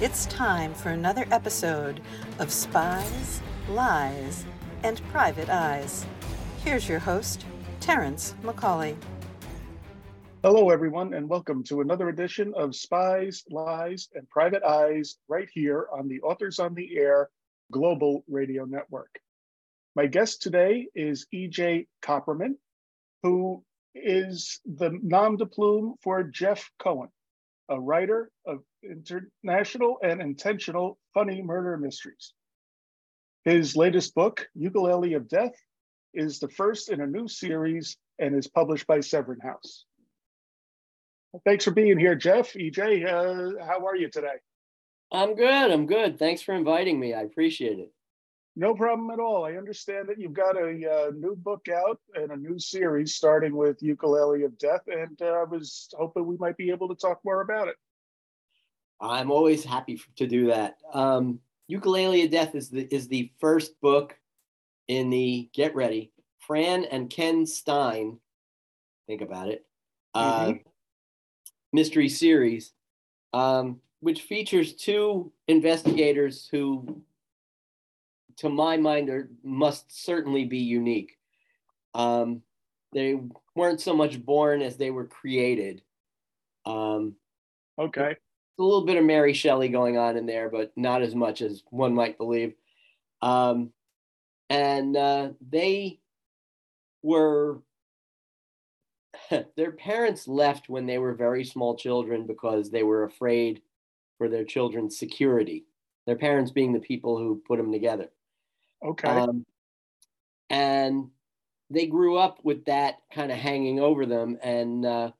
It's time for another episode of Spies, Lies, and Private Eyes. Here's your host, Terrence McCauley. Hello, everyone, and welcome to another edition of Spies, Lies, and Private Eyes right here on the Authors on the Air Global Radio Network. My guest today is E.J. Copperman, who is the nom de plume for Jeff Cohen, a writer of international and intentional funny murder mysteries. His latest book, Ukulele of Death, is the first in a new series and is published by Severn House. Thanks for being here, Jeff. EJ, uh, how are you today? I'm good. I'm good. Thanks for inviting me. I appreciate it. No problem at all. I understand that you've got a uh, new book out and a new series starting with Ukulele of Death, and uh, I was hoping we might be able to talk more about it. I'm always happy to do that. Um, Ukulele of Death is the is the first book in the get ready. Fran and Ken Stein, think about it, uh, mm-hmm. mystery series, um, which features two investigators who to my mind, are must certainly be unique. Um, they weren't so much born as they were created. Um, okay. A little bit of Mary Shelley going on in there, but not as much as one might believe. Um, and uh, they were their parents left when they were very small children because they were afraid for their children's security. Their parents being the people who put them together. Okay. Um, and they grew up with that kind of hanging over them and uh,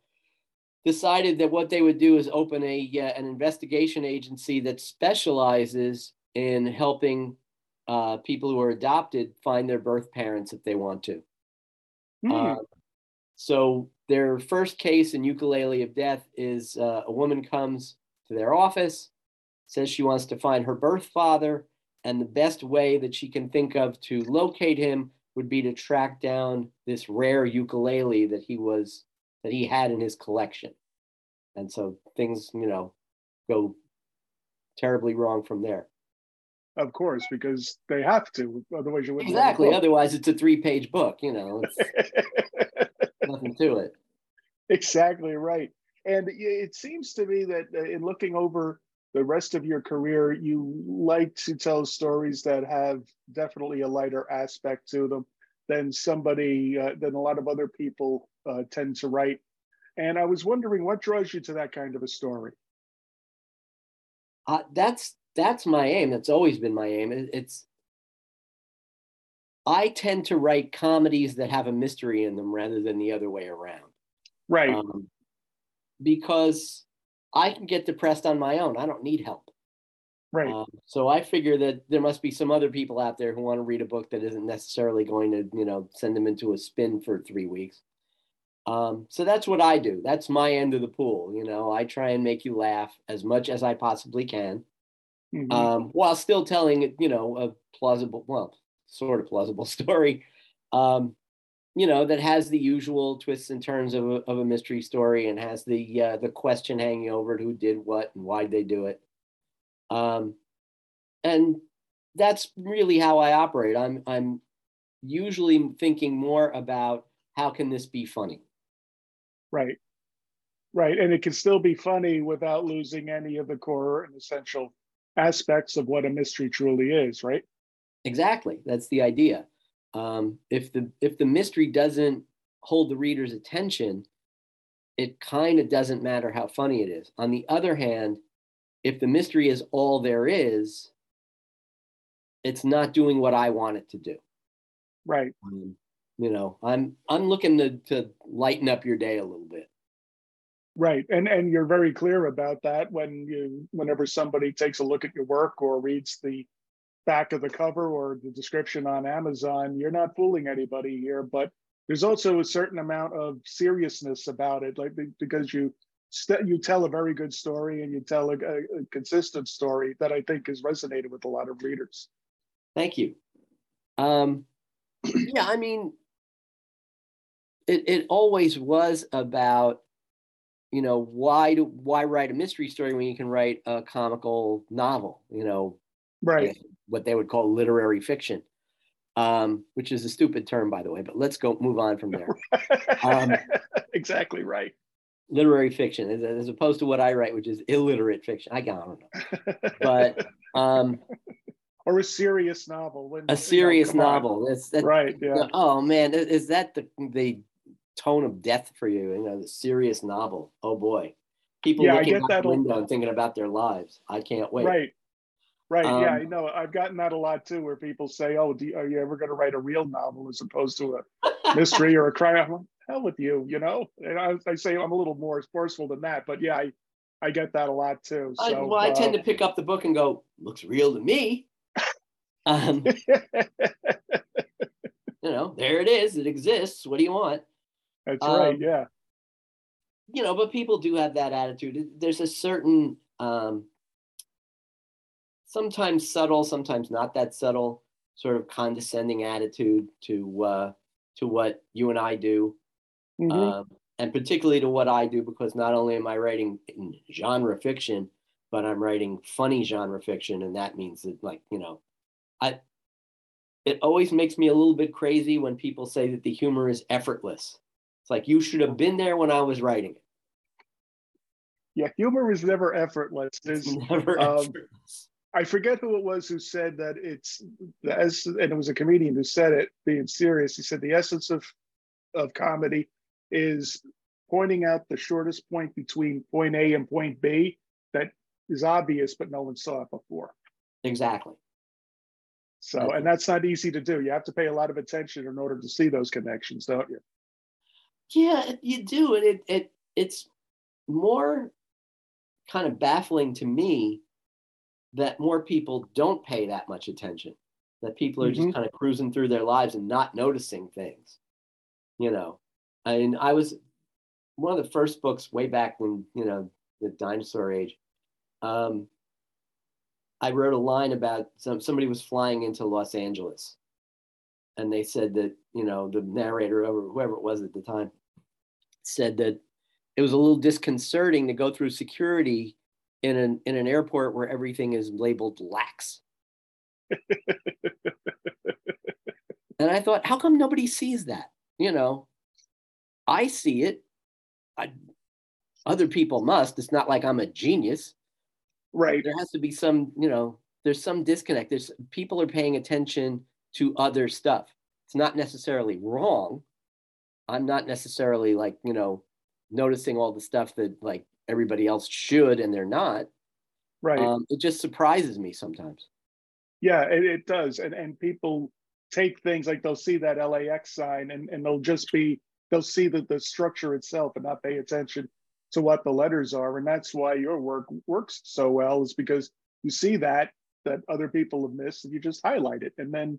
decided that what they would do is open a uh, an investigation agency that specializes in helping uh, people who are adopted find their birth parents if they want to. Mm. so their first case in ukulele of death is uh, a woman comes to their office, says she wants to find her birth father, and the best way that she can think of to locate him would be to track down this rare ukulele that he was that he had in his collection. And so things, you know, go terribly wrong from there. Of course, because they have to, otherwise you wouldn't. Exactly. Otherwise, it's a three-page book. You know, nothing to it. Exactly right. And it seems to me that uh, in looking over the rest of your career, you like to tell stories that have definitely a lighter aspect to them than somebody, uh, than a lot of other people uh, tend to write. And I was wondering what draws you to that kind of a story. Uh, that's that's my aim. That's always been my aim. It's I tend to write comedies that have a mystery in them rather than the other way around. Right. Um, because I can get depressed on my own. I don't need help. Right. Um, so I figure that there must be some other people out there who want to read a book that isn't necessarily going to, you know, send them into a spin for three weeks. Um, so that's what I do. That's my end of the pool. You know, I try and make you laugh as much as I possibly can, mm-hmm. um, while still telling, you know, a plausible, well, sort of plausible story. Um, you know that has the usual twists and turns of a, of a mystery story and has the uh, the question hanging over it who did what and why they do it um, and that's really how i operate i'm i'm usually thinking more about how can this be funny right right and it can still be funny without losing any of the core and essential aspects of what a mystery truly is right exactly that's the idea um, if the if the mystery doesn't hold the reader's attention, it kind of doesn't matter how funny it is. On the other hand, if the mystery is all there is, it's not doing what I want it to do. Right. Um, you know, I'm I'm looking to to lighten up your day a little bit. Right. And and you're very clear about that when you whenever somebody takes a look at your work or reads the back of the cover or the description on Amazon, you're not fooling anybody here. But there's also a certain amount of seriousness about it, like because you st- you tell a very good story and you tell a, a, a consistent story that I think has resonated with a lot of readers. Thank you. Um, yeah, I mean, it, it always was about you know, why do why write a mystery story when you can write a comical novel? You know, right? What they would call literary fiction, um, which is a stupid term, by the way. But let's go move on from there. um, exactly right. Literary fiction, as, as, opposed to what I write, which is illiterate fiction. I, I don't know, but um, or a serious novel. When, a serious novel. That's, that's right. Yeah. Oh man, is that the the tone of death for you? You know, the serious novel. Oh boy, people yeah, looking out the window and thinking about their lives. I can't wait. Right. Right. Um, yeah, I know. I've gotten that a lot too, where people say, "Oh, you, are you ever going to write a real novel as opposed to a mystery or a crime?" I'm like, "Hell with you," you know. And I, I, say I'm a little more forceful than that, but yeah, I, I get that a lot too. So, I, well, I uh, tend to pick up the book and go, "Looks real to me." Um, you know, there it is. It exists. What do you want? That's um, right. Yeah. You know, but people do have that attitude. There's a certain, um, sometimes subtle, sometimes not that subtle, sort of condescending attitude to uh, to what you and I do, mm-hmm. um, and particularly to what I do, because not only am I writing genre fiction, but I'm writing funny genre fiction, and that means that, like, you know, I it always makes me a little bit crazy when people say that the humor is effortless. It's like you should have been there when I was writing it. Yeah, humor is never effortless. There's never um, effortless. I forget who it was who said that it's the as and it was a comedian who said it being serious. He said the essence of of comedy is pointing out the shortest point between point A and point B that is obvious but no one saw it before. Exactly. So, and that's not easy to do. You have to pay a lot of attention in order to see those connections, don't you? Yeah, you do, and it it it's more kind of baffling to me that more people don't pay that much attention. That people are mm-hmm. just kind of cruising through their lives and not noticing things. You know, and I was one of the first books way back when you know the dinosaur age. Um, I wrote a line about some, somebody was flying into Los Angeles, and they said that you know the narrator or whoever it was at the time said that it was a little disconcerting to go through security in an in an airport where everything is labeled lax. and I thought, how come nobody sees that? You know, I see it. I, other people must. It's not like I'm a genius. Right. There has to be some, you know, there's some disconnect. There's people are paying attention to other stuff. It's not necessarily wrong. I'm not necessarily like, you know, noticing all the stuff that like everybody else should and they're not. Right. Um, it just surprises me sometimes. Yeah, it, it does. And and people take things like they'll see that LAX sign and, and they'll just be they'll see the, the structure itself and not pay attention to what the letters are. And that's why your work works so well, is because you see that that other people have missed and you just highlight it. And then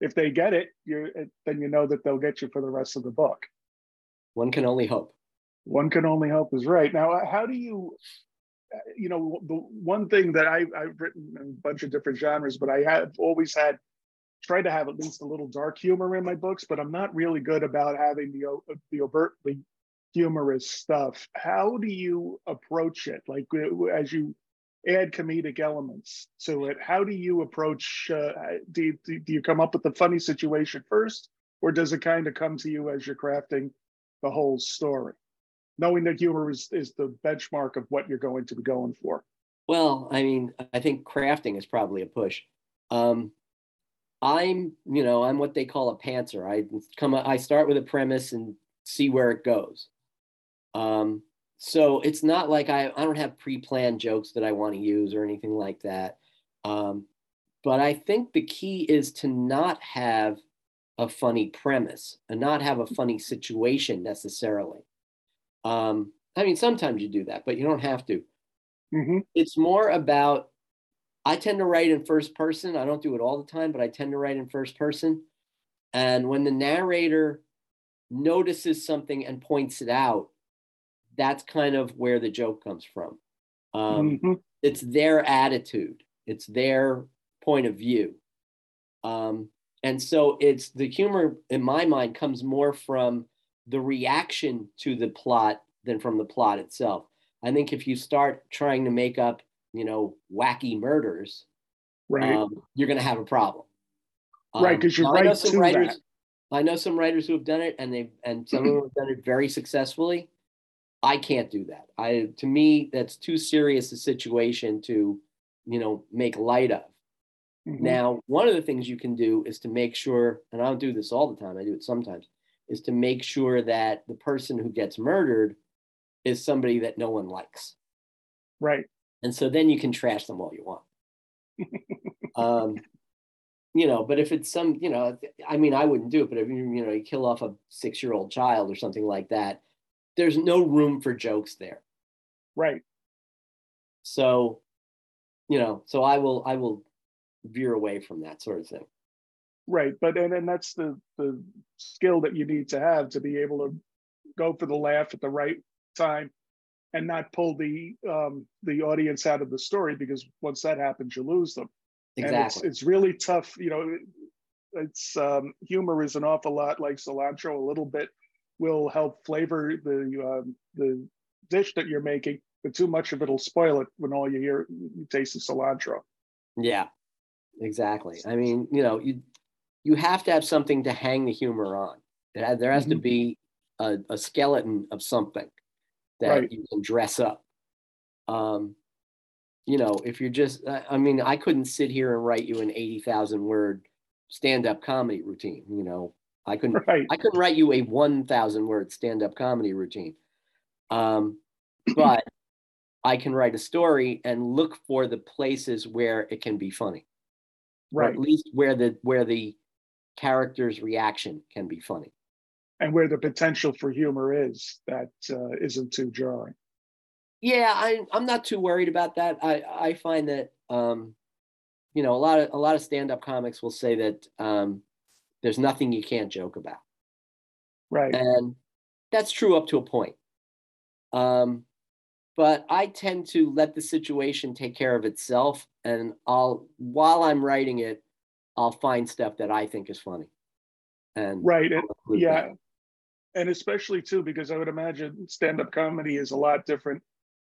if they get it, you then you know that they'll get you for the rest of the book. One can only hope. One can only hope is right. Now, uh, how do you, uh, you know, the one thing that I, I've written in a bunch of different genres, but I have always had tried to have at least a little dark humor in my books, but I'm not really good about having the the overtly humorous stuff. How do you approach it? Like as you add comedic elements to it, how do you approach? Uh, do you, do you come up with the funny situation first, or does it kind of come to you as you're crafting the whole story, knowing that humor is is the benchmark of what you're going to be going for? Well, I mean, I think crafting is probably a push. Um, I'm, you know, I'm what they call a pantser. I come, I start with a premise and see where it goes. Um, so it's not like I, I don't have pre-planned jokes that I want to use or anything like that. Um, but I think the key is to not have a funny premise and not have a funny situation necessarily. Um, I mean, sometimes you do that, but you don't have to. Mm-hmm. It's more about, I tend to write in first person. I don't do it all the time, but I tend to write in first person. And when the narrator notices something and points it out, that's kind of where the joke comes from. Um, mm-hmm. It's their attitude, it's their point of view. Um, and so it's the humor in my mind comes more from the reaction to the plot than from the plot itself. I think if you start trying to make up, you know, wacky murders, Right. um, you're going to have a problem. Right, 'cause you're now I know right some writers. that. I know some writers who have done it, and they and some of them have done it very successfully. I can't do that. I to me, that's too serious a situation to, you know, make light of. Mhm. Now, one of the things you can do is to make sure, and I don't do this all the time, I do it sometimes, is to make sure that the person who gets murdered is somebody that no one likes. Right. And so then you can trash them all you want. um, you know, but if it's some, you know, I mean, I wouldn't do it, but if you, you know, you kill off a six year old child or something like that, there's no room for jokes there. Right. So, you know, so I will, I will veer away from that sort of thing. Right. But and, and that's the the skill that you need to have to be able to go for the laugh at the right time and not pull the um the audience out of the story because once that happens you lose them. And it's, it's really tough, you know, it's um humor is an awful lot like cilantro, a little bit will help flavor the um the dish that you're making, but too much of it'll spoil it when all you hear you taste the cilantro. Yeah, exactly. I mean, you know, you you have to have something to hang the humor on. It there has to Mhm. be a, a skeleton of something that Right. you can dress up. Um, you know, if you're just, I I mean, I couldn't sit here and write you an eighty thousand word stand up comedy routine. You know, I couldn't. Right. I couldn't write you a one thousand word stand up comedy routine. Um, but I can write a story and look for the places where it can be funny or Right. at least where the where the character's reaction can be funny. And where the potential for humor is that uh, isn't too jarring. Yeah, I I'm not too worried about that. I I find that um, you know a lot of a lot of stand up comics will say that um, there's nothing you can't joke about, Right. and that's true up to a point. Um, but I tend to let the situation take care of itself, and I'll while I'm writing it, I'll find stuff that I think is funny. And Right. And, yeah. that. And especially too, because I would imagine stand-up comedy is a lot different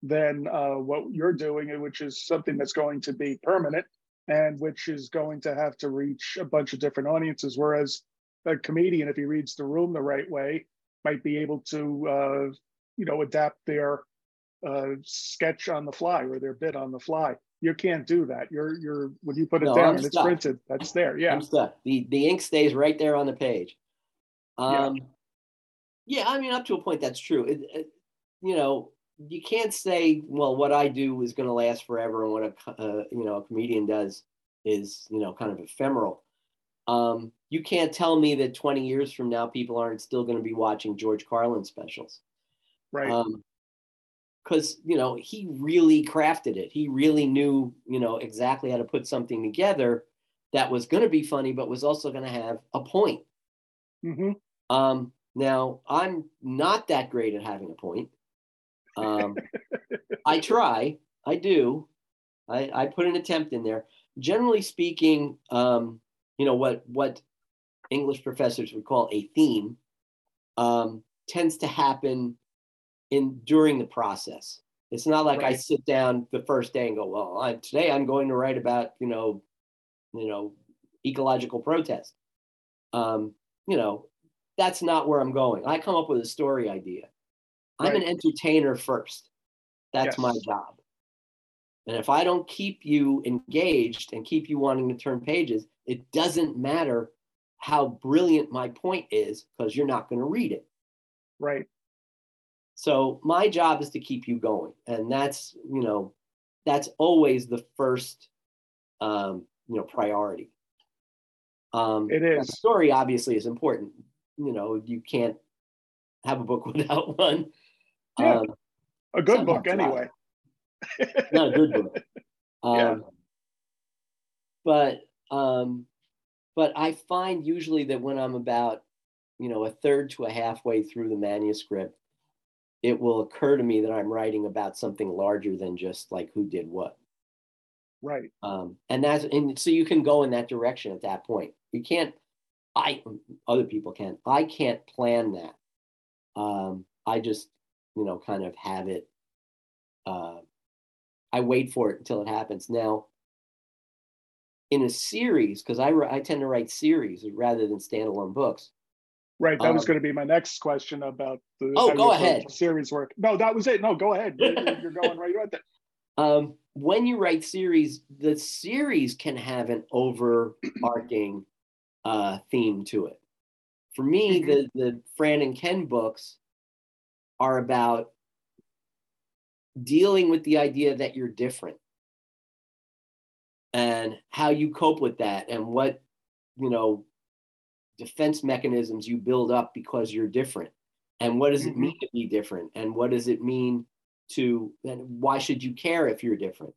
than uh, what you're doing, which is something that's going to be permanent and which is going to have to reach a bunch of different audiences. Whereas a comedian, if he reads the room the right way, might be able to, uh, you know, adapt their uh, sketch on the fly or their bit on the fly. You can't do that. You're, you're when you put it No, down and it's printed, that's there. Yeah. I'm stuck. The the ink stays right there on the page. Yeah. Um, yeah. I mean, up to a point, that's true. It, it, you know, you can't say, well, what I do is going to last forever, and what a uh, you know a comedian does is you know kind of ephemeral. Um, you can't tell me that 20 years from now, people aren't still going to be watching George Carlin specials. Right. Um, because you know he really crafted it. He really knew you know exactly how to put something together that was going to be funny, but was also going to have a point. hmm Um, now I'm not that great at having a point. Um, I try, I do, I, I put an attempt in there. Generally speaking, um, you know what what English professors would call a theme um, tends to happen in during the process. It's not like I sit down the first day and go, well, I, today I'm going to write about you know, you know, ecological protest. Um, you know, that's not where I'm going. I come up with a story idea. I'm an entertainer first. That's my job. And if I don't keep you engaged and keep you wanting to turn pages, it doesn't matter how brilliant my point is because you're not going to read it. Right. So my job is to keep you going, and that's you know, that's always the first, um, you know, priority. Um, It is. Story obviously is important. You know, you can't have a book without one. Yeah. Um, A good book anyway. not a good book. Um, Yeah. But um, but I find usually that when I'm about you know a third to a halfway through the manuscript, it will occur to me that I'm writing about something larger than just like who did what. Right. Um, and that's and so you can go in that direction at that point. You can't. I other people can. I can't plan that. Um, I just you know, kind of have it. Uh, I wait for it until it happens. Now, in a series, because I I tend to write series rather than standalone books. Right, that um, was going to be my next question about the. Oh, go ahead. Series work. No, that was it. No, go ahead. You're, you're going right with it. Um, when you write series, the series can have an overarching uh, theme to it. For me, mm-hmm. the the Fran and Ken books are about dealing with the idea that you're different and how you cope with that and what you know defense mechanisms you build up because you're different. And what does it mm-hmm. mean to be different? And what does it mean to and why should you care if you're different?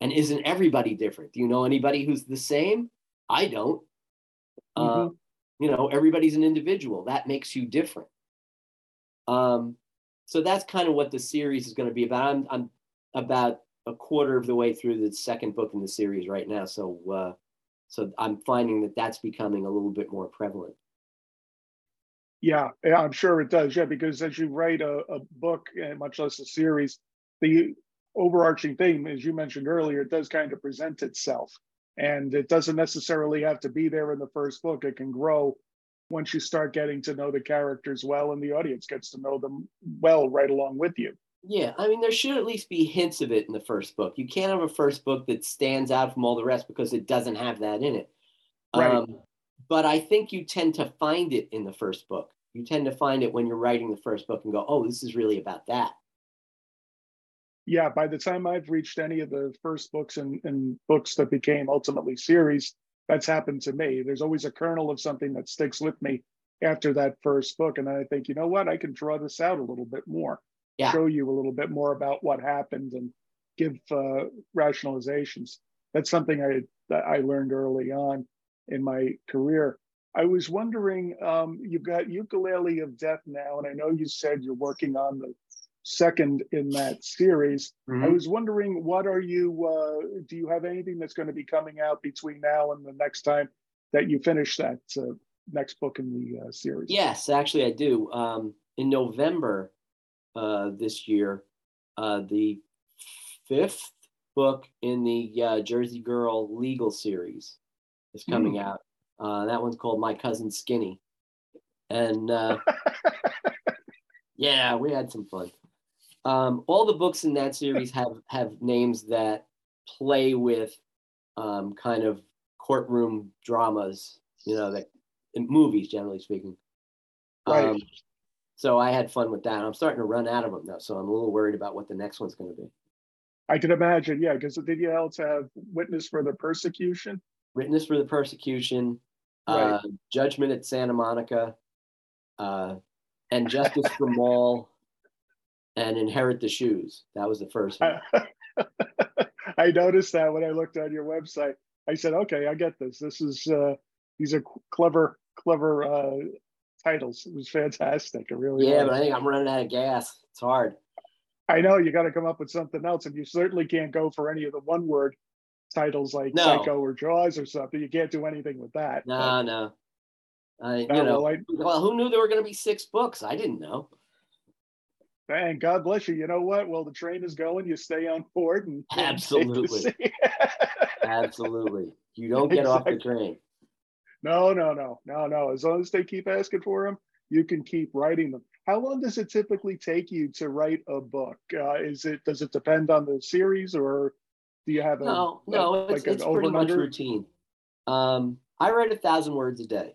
And isn't everybody different? Do you know anybody who's the same? I don't. Uh, mm-hmm. uh, you know everybody's an individual. That makes you different um, so that's kind of what the series is going to be about i'm, I'm about a quarter of the way through the second book in the series right now so uh, so i'm finding that that's becoming a little bit more prevalent yeah, yeah, I'm sure it does. Yeah, because as you write a, a book, much less a series, the overarching theme, as you mentioned earlier, does kind of present itself. And it doesn't necessarily have to be there in the first book. It can grow once you start getting to know the characters well and the audience gets to know them well right along with you. Yeah, I mean, there should at least be hints of it in the first book. You can't have a first book that stands out from all the rest because it doesn't have that in it. Right. Um, but I think you tend to find it in the first book. You tend to find it when you're writing the first book and go, oh, this is really about that. Yeah, by the time I've reached any of the first books and, and books that became ultimately series, that's happened to me. There's always a kernel of something that sticks with me after that first book. And then I think, you know what, I can draw this out a little bit more, yeah. show you a little bit more about what happened and give uh, rationalizations. That's something I that I learned early on in my career. I was wondering, um, you've got Ukulele of Death now, and I know you said you're working on the second in that series. Mm-hmm. I was wondering, what are you, uh, do you have anything that's going to be coming out between now and the next time that you finish that uh, next book in the uh, series? Yes, actually, I do. Um, in November uh, this year, uh, the fifth book in the uh, Jersey Girl legal series is coming mm. out. Uh, that one's called My Cousin Skinny. And uh, yeah, we had some fun. Um, all the books in that series have have names that play with um, kind of courtroom dramas, you know, that in movies, generally speaking. Right. Um, so I had fun with that. I'm starting to run out of them though, so I'm a little worried about what the next one's going to be. I can imagine, yeah, because did you else have Witness for the Persecution? Witness for the Persecution, right. uh, Judgment at Santa Monica, uh, and Justice for Mall, and Inherit the Shoes. That was the first one. I noticed that when I looked on your website. I said, okay, I get this. This is uh, these are clever, clever uh, titles. It was fantastic. It really yeah, was. but I think I'm running out of gas. It's hard. I know you got to come up with something else, and you certainly can't go for any of the one word titles like no. Psycho or Jaws or something. You can't do anything with that. No, but, no. I, you know, well, I, well, who knew there were going to be six books? I didn't know. And God bless you. You know what? Well, the train is going. You stay on board and absolutely, absolutely. You don't get exactly. off the train. No, no, no, no, no. As long as they keep asking for them, you can keep writing them. How long does it typically take you to write a book? Uh, is it does it depend on the series, or do you have a no? No, a, it's, like it's pretty much routine. Um, I write a thousand words a day.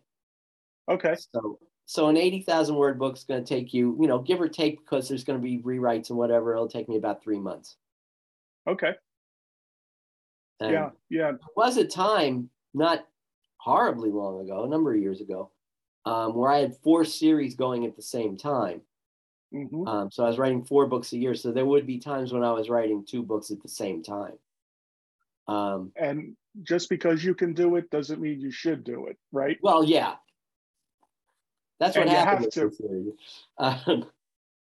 Okay. So so an eighty thousand word book is going to take you, you know, give or take, because there's going to be rewrites and whatever. It'll take me about three months. Okay. And yeah, yeah. There was a time not horribly long ago, a number of years ago, um, where I had four series going at the same time. Mm-hmm. Um, so I was writing four books a year. So there would be times when I was writing two books at the same time. Um, and just because you can do it doesn't mean you should do it, right? Well, yeah. That's what happens. Um,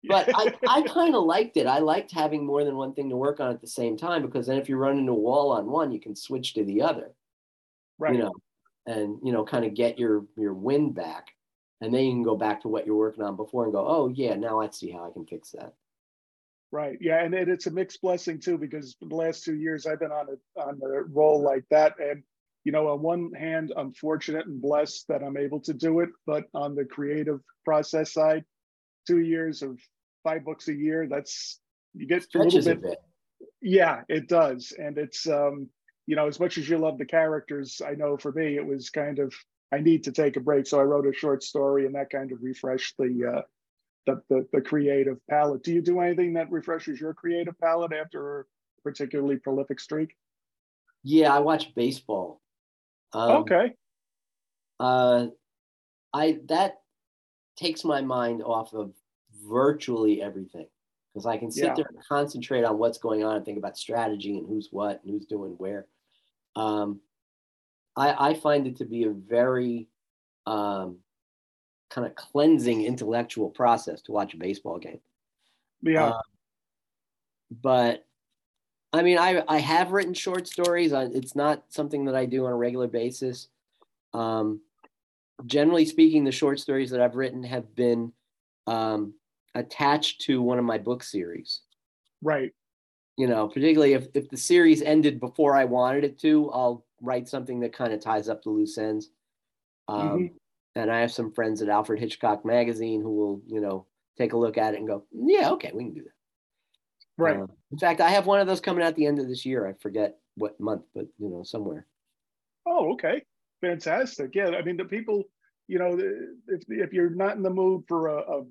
but I, I kind of liked it. I liked having more than one thing to work on at the same time because then if you run into a wall on one, you can switch to the other. Right. You know, and you know, kind of get your your wind back. and then you can go back to what you're working on before and go, oh yeah, now I see how I can fix that. Right. Yeah, and it, it's a mixed blessing too because the last two years I've been on a on a roll like that, and you know, on one hand, I'm fortunate and blessed that I'm able to do it, but on the creative process side, two years of five books a year, that's you get a little bit. bit. Yeah, it does, and it's um, you know, as much as you love the characters, I know for me it was kind of I need to take a break, so I wrote a short story, and that kind of refreshed the uh, the, the, the creative palette. Do you do anything that refreshes your creative palette after a particularly prolific streak? Yeah, I watch baseball. Um, okay. Uh, I that takes my mind off of virtually everything because I can sit Yeah. there and concentrate on what's going on and think about strategy and who's what and who's doing where. Um, I, I find it to be a very um, kind of cleansing intellectual process to watch a baseball game. Yeah. Uh, but I mean, I I have written short stories. I, it's not something that I do on a regular basis. Um, generally speaking, the short stories that I've written have been um, attached to one of my book series. right. You know, particularly if if the series ended before I wanted it to, I'll write something that kind of ties up the loose ends. Um, Mhm. And I have some friends at Alfred Hitchcock Magazine who will, you know, take a look at it and go, "Yeah, okay, we can do that." Right. Uh, in fact, I have one of those coming out the end of this year. I forget what month, but you know, somewhere. Oh, okay. Fantastic. Yeah. I mean, the people, you know, if, if you're not in the mood for a, a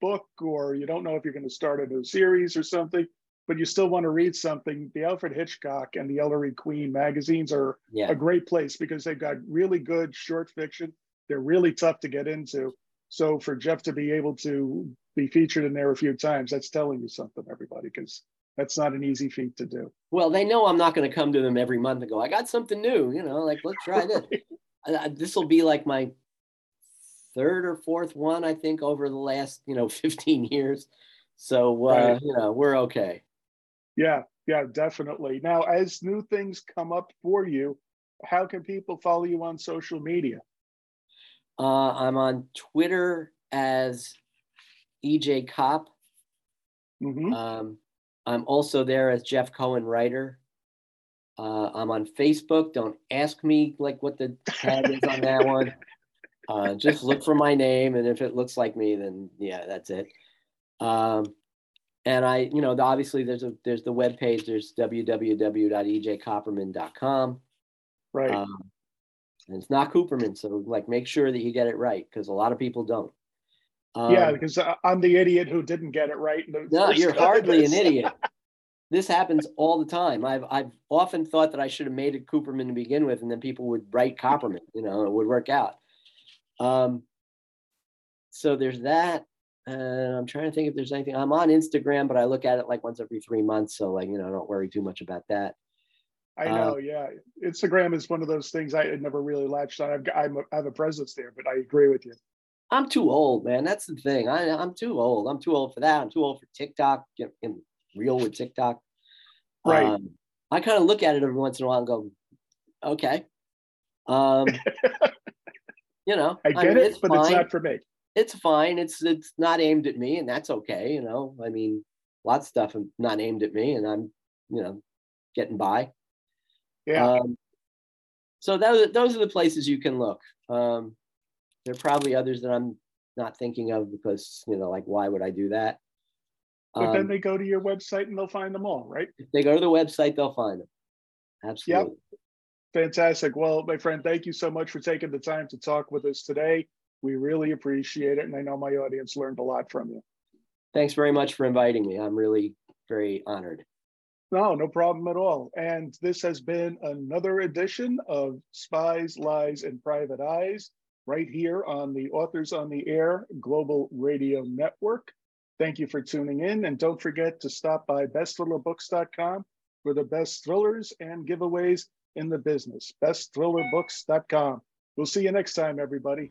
book or you don't know if you're going to start a new series or something, but you still want to read something, the Alfred Hitchcock and the Ellery Queen magazines are Yeah. a great place because they've got really good short fiction. They're really tough to get into. So for Jeff to be able to be featured in there a few times, that's telling you something, everybody, because that's not an easy feat to do. Well, they know I'm not going to come to them every month and go, I got something new, you know, like let's try this. this will be like my third or fourth one, I think, over the last, you know, 15 years. So, uh, Right. you know, we're okay. Yeah, yeah, definitely. Now, as new things come up for you, how can people follow you on social media? Uh, I'm on Twitter as EJ Cop. hmm Um, I'm also there as Jeff Cohen Writer. Uh, I'm on Facebook. Don't ask me like what the tag is on that one. Uh, just look for my name, and if it looks like me, then yeah, that's it. Um, and I, you know, obviously there's a there's the web page. There's www.ejcopperman.com. Right. Um, and it's not Cooperman, so like make sure that you get it right because a lot of people don't. Um, yeah, because I'm the idiot who didn't get it right. no, you're hardly an idiot. This happens all the time. I've I've often thought that I should have made it Cooperman to begin with, and then people would write Copperman. You know, it would work out. Um, so there's that. And I'm trying to think if there's anything. I'm on Instagram, but I look at it like once every three months, so like you know, don't worry too much about that. I Uh, know. Yeah, Instagram is one of those things I had never really latched on. I've I'm a, I have a presence there, but I agree with you. I'm too old, man. That's the thing. I, I'm too old. I'm too old for that. I'm too old for TikTok. Get get real with TikTok. Right. Um, I kind of look at it every once in a while and go, okay. Um, you know, I get mean, it, but it's fine. not for me. It's fine. It's it's not aimed at me, and that's okay. You know, I mean, lots of stuff not aimed at me, and I'm, you know, getting by. Yeah. Um, so those those are the places you can look. Um, there are probably others that I'm not thinking of because you know, like why would I do that? but then Um, they go to your website and they'll find them all, right? if they go to the website, they'll find them. Absolutely. Fantastic. Well, my friend, thank you so much for taking the time to talk with us today. We really appreciate it. And I know my audience learned a lot from you. Thanks very much for inviting me. I'm really very honored. No, no problem at all. And this has been another edition of Spies, Lies, and Private Eyes right here on the Authors on the Air Global Radio Network. Thank you for tuning in. And don't forget to stop by bestthrillerbooks.com for the best thrillers and giveaways in the business. Bestthrillerbooks.com. We'll see you next time, everybody.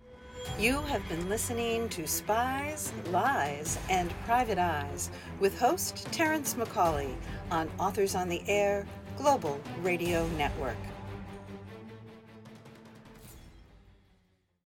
You have been listening to Spies, Lies, and Private Eyes with host Terrence McCauley on Authors on the Air Global Radio Network.